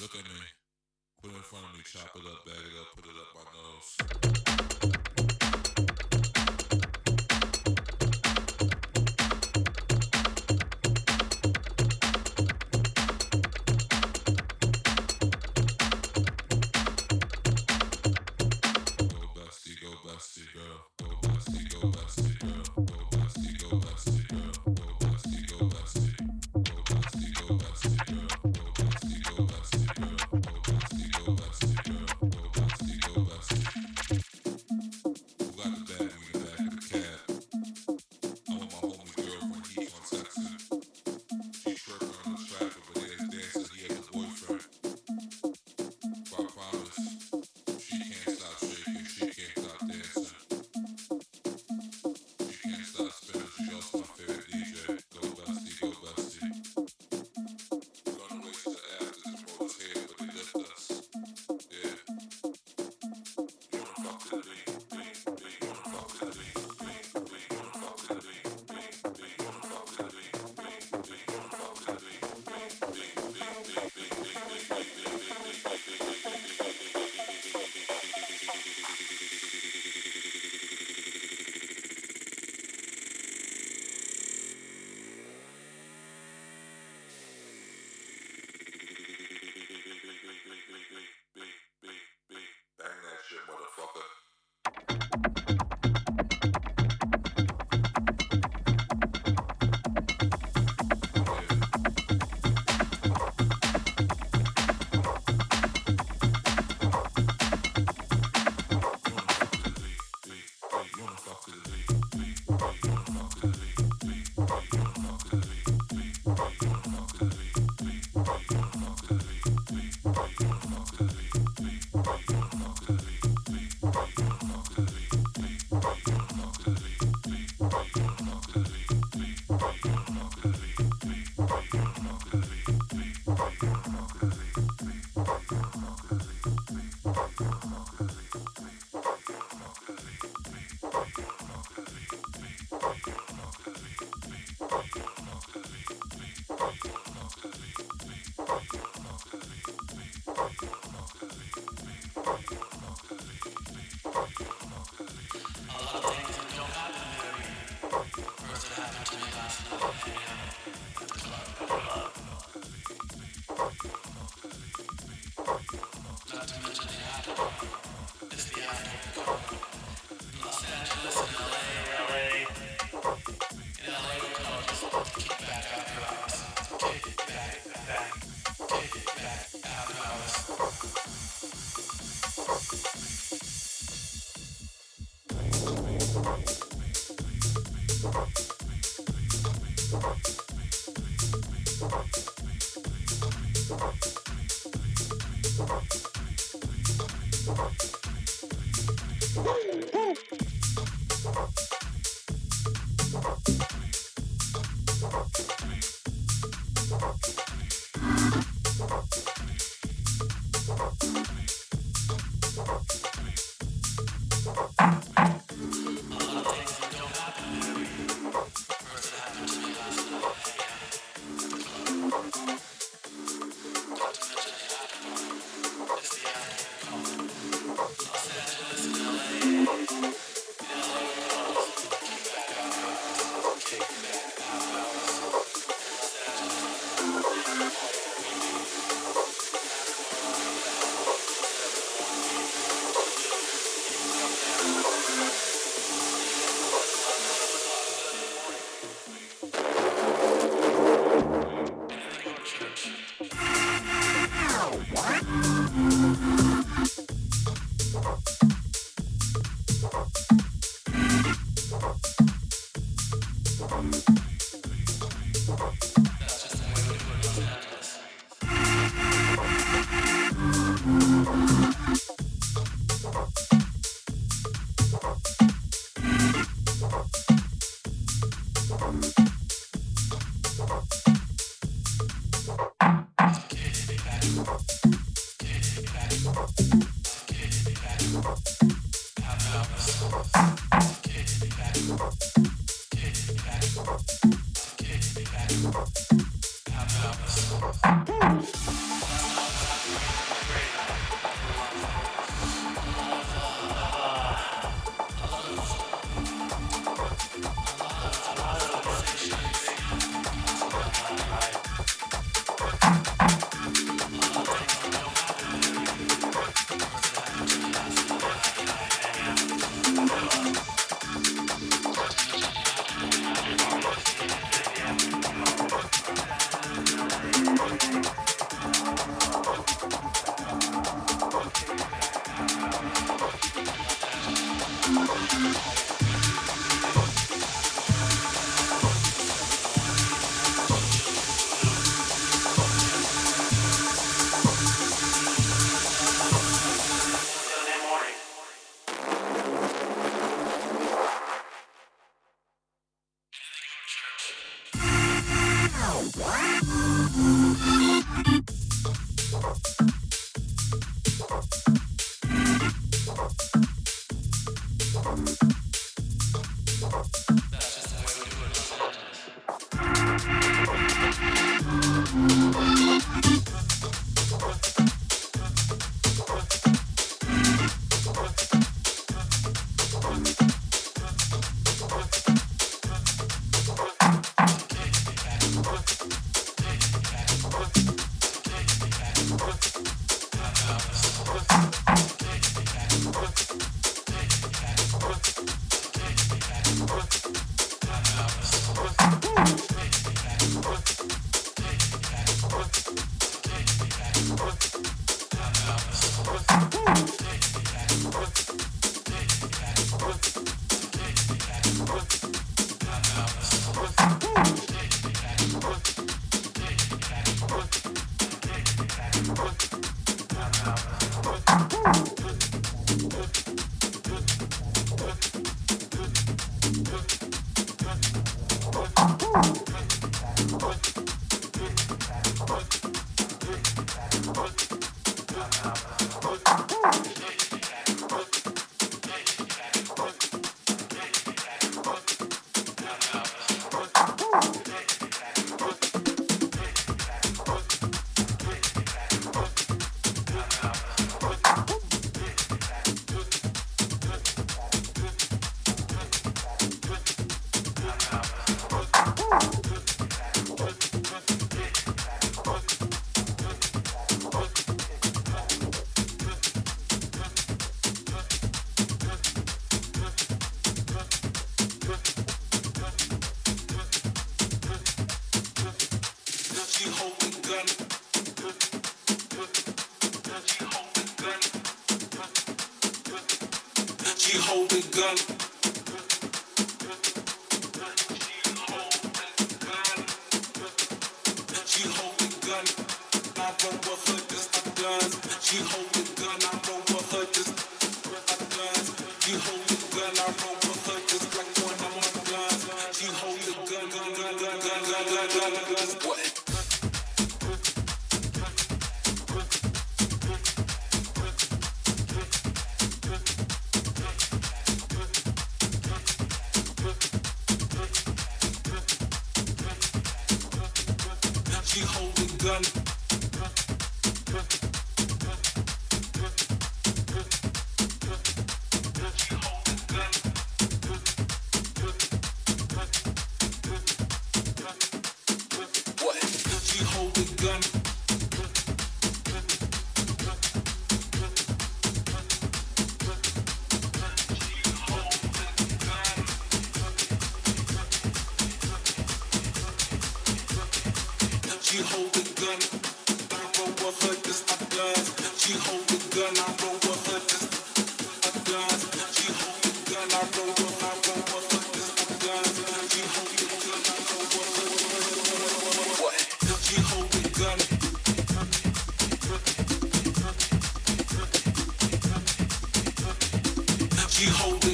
Look at me. Put it in front of me, chop it up, bag it up, put it up my nose.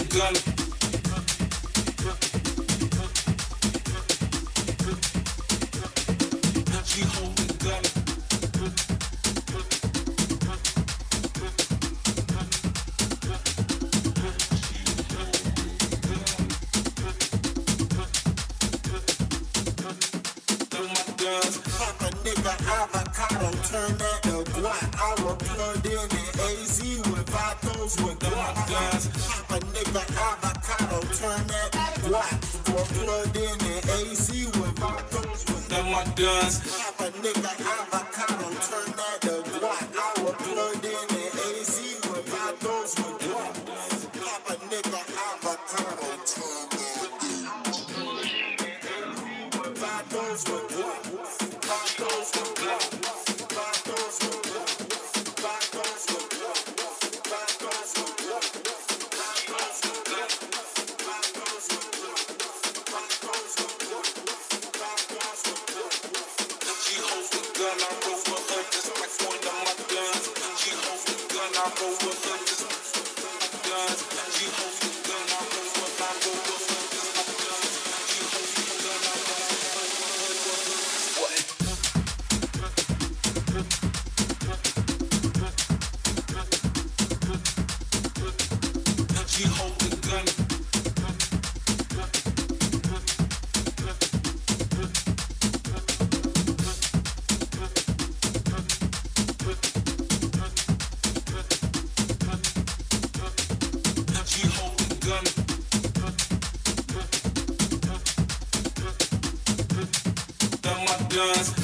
Guns. glass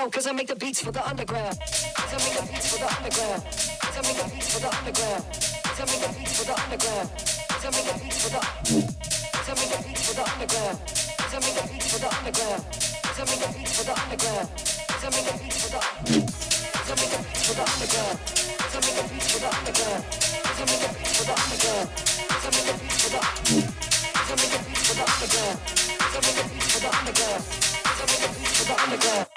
yo, cause I make the beats for the underground. Cause I make the beats for the underground. Cause I make the beats for the underground. Cause I make the beats for the underground. Cause I make the beats for the Cause I make the beats for the underground. Cause I make the beats for the underground. Cause I make the beats for the underground. Cause I make the beats for the Cause I make the beats for the underground. Cause I make the beats for the underground. Cause I make the beats for the underground. Cause I make the beats for the Cause I make the beats for the underground. Cause I make the beats for the underground. Cause I make the beats for the underground.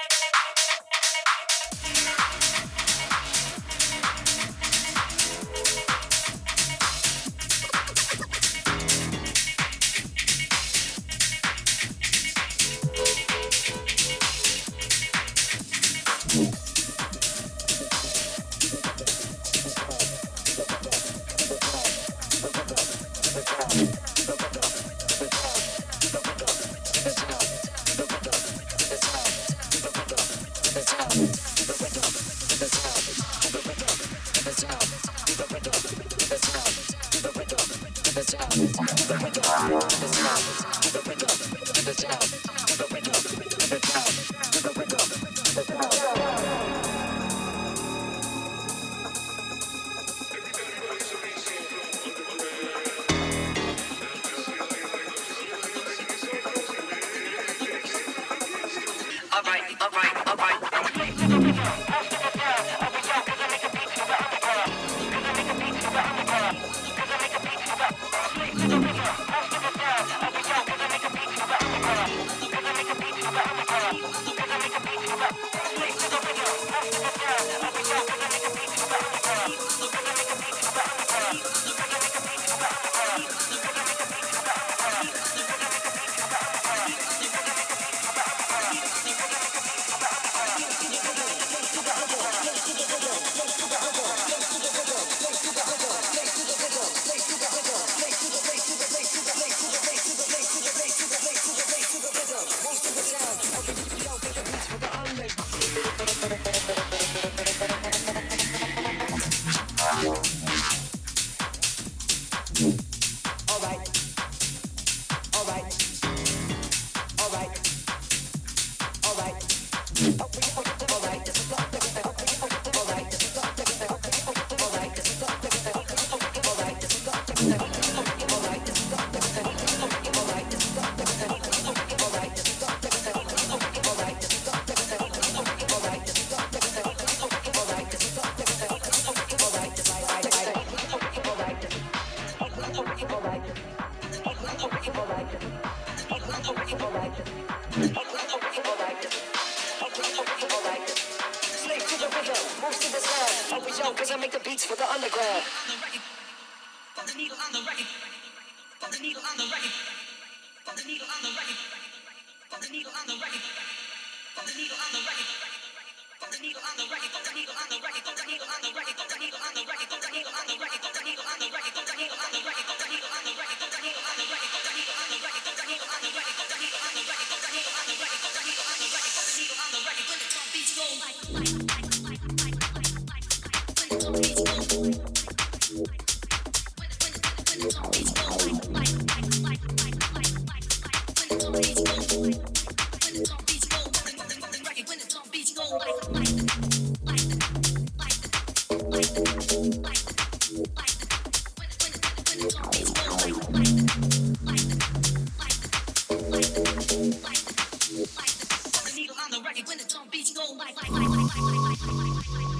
On the record when the drum beats go like, like, like, like, like, like, like.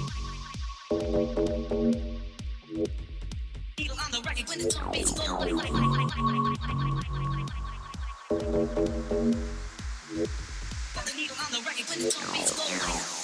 Needle on the record when the drum beats go like, like, like, like, like, like, like, like, like, like. Put the needle on the record when the drum beats go like.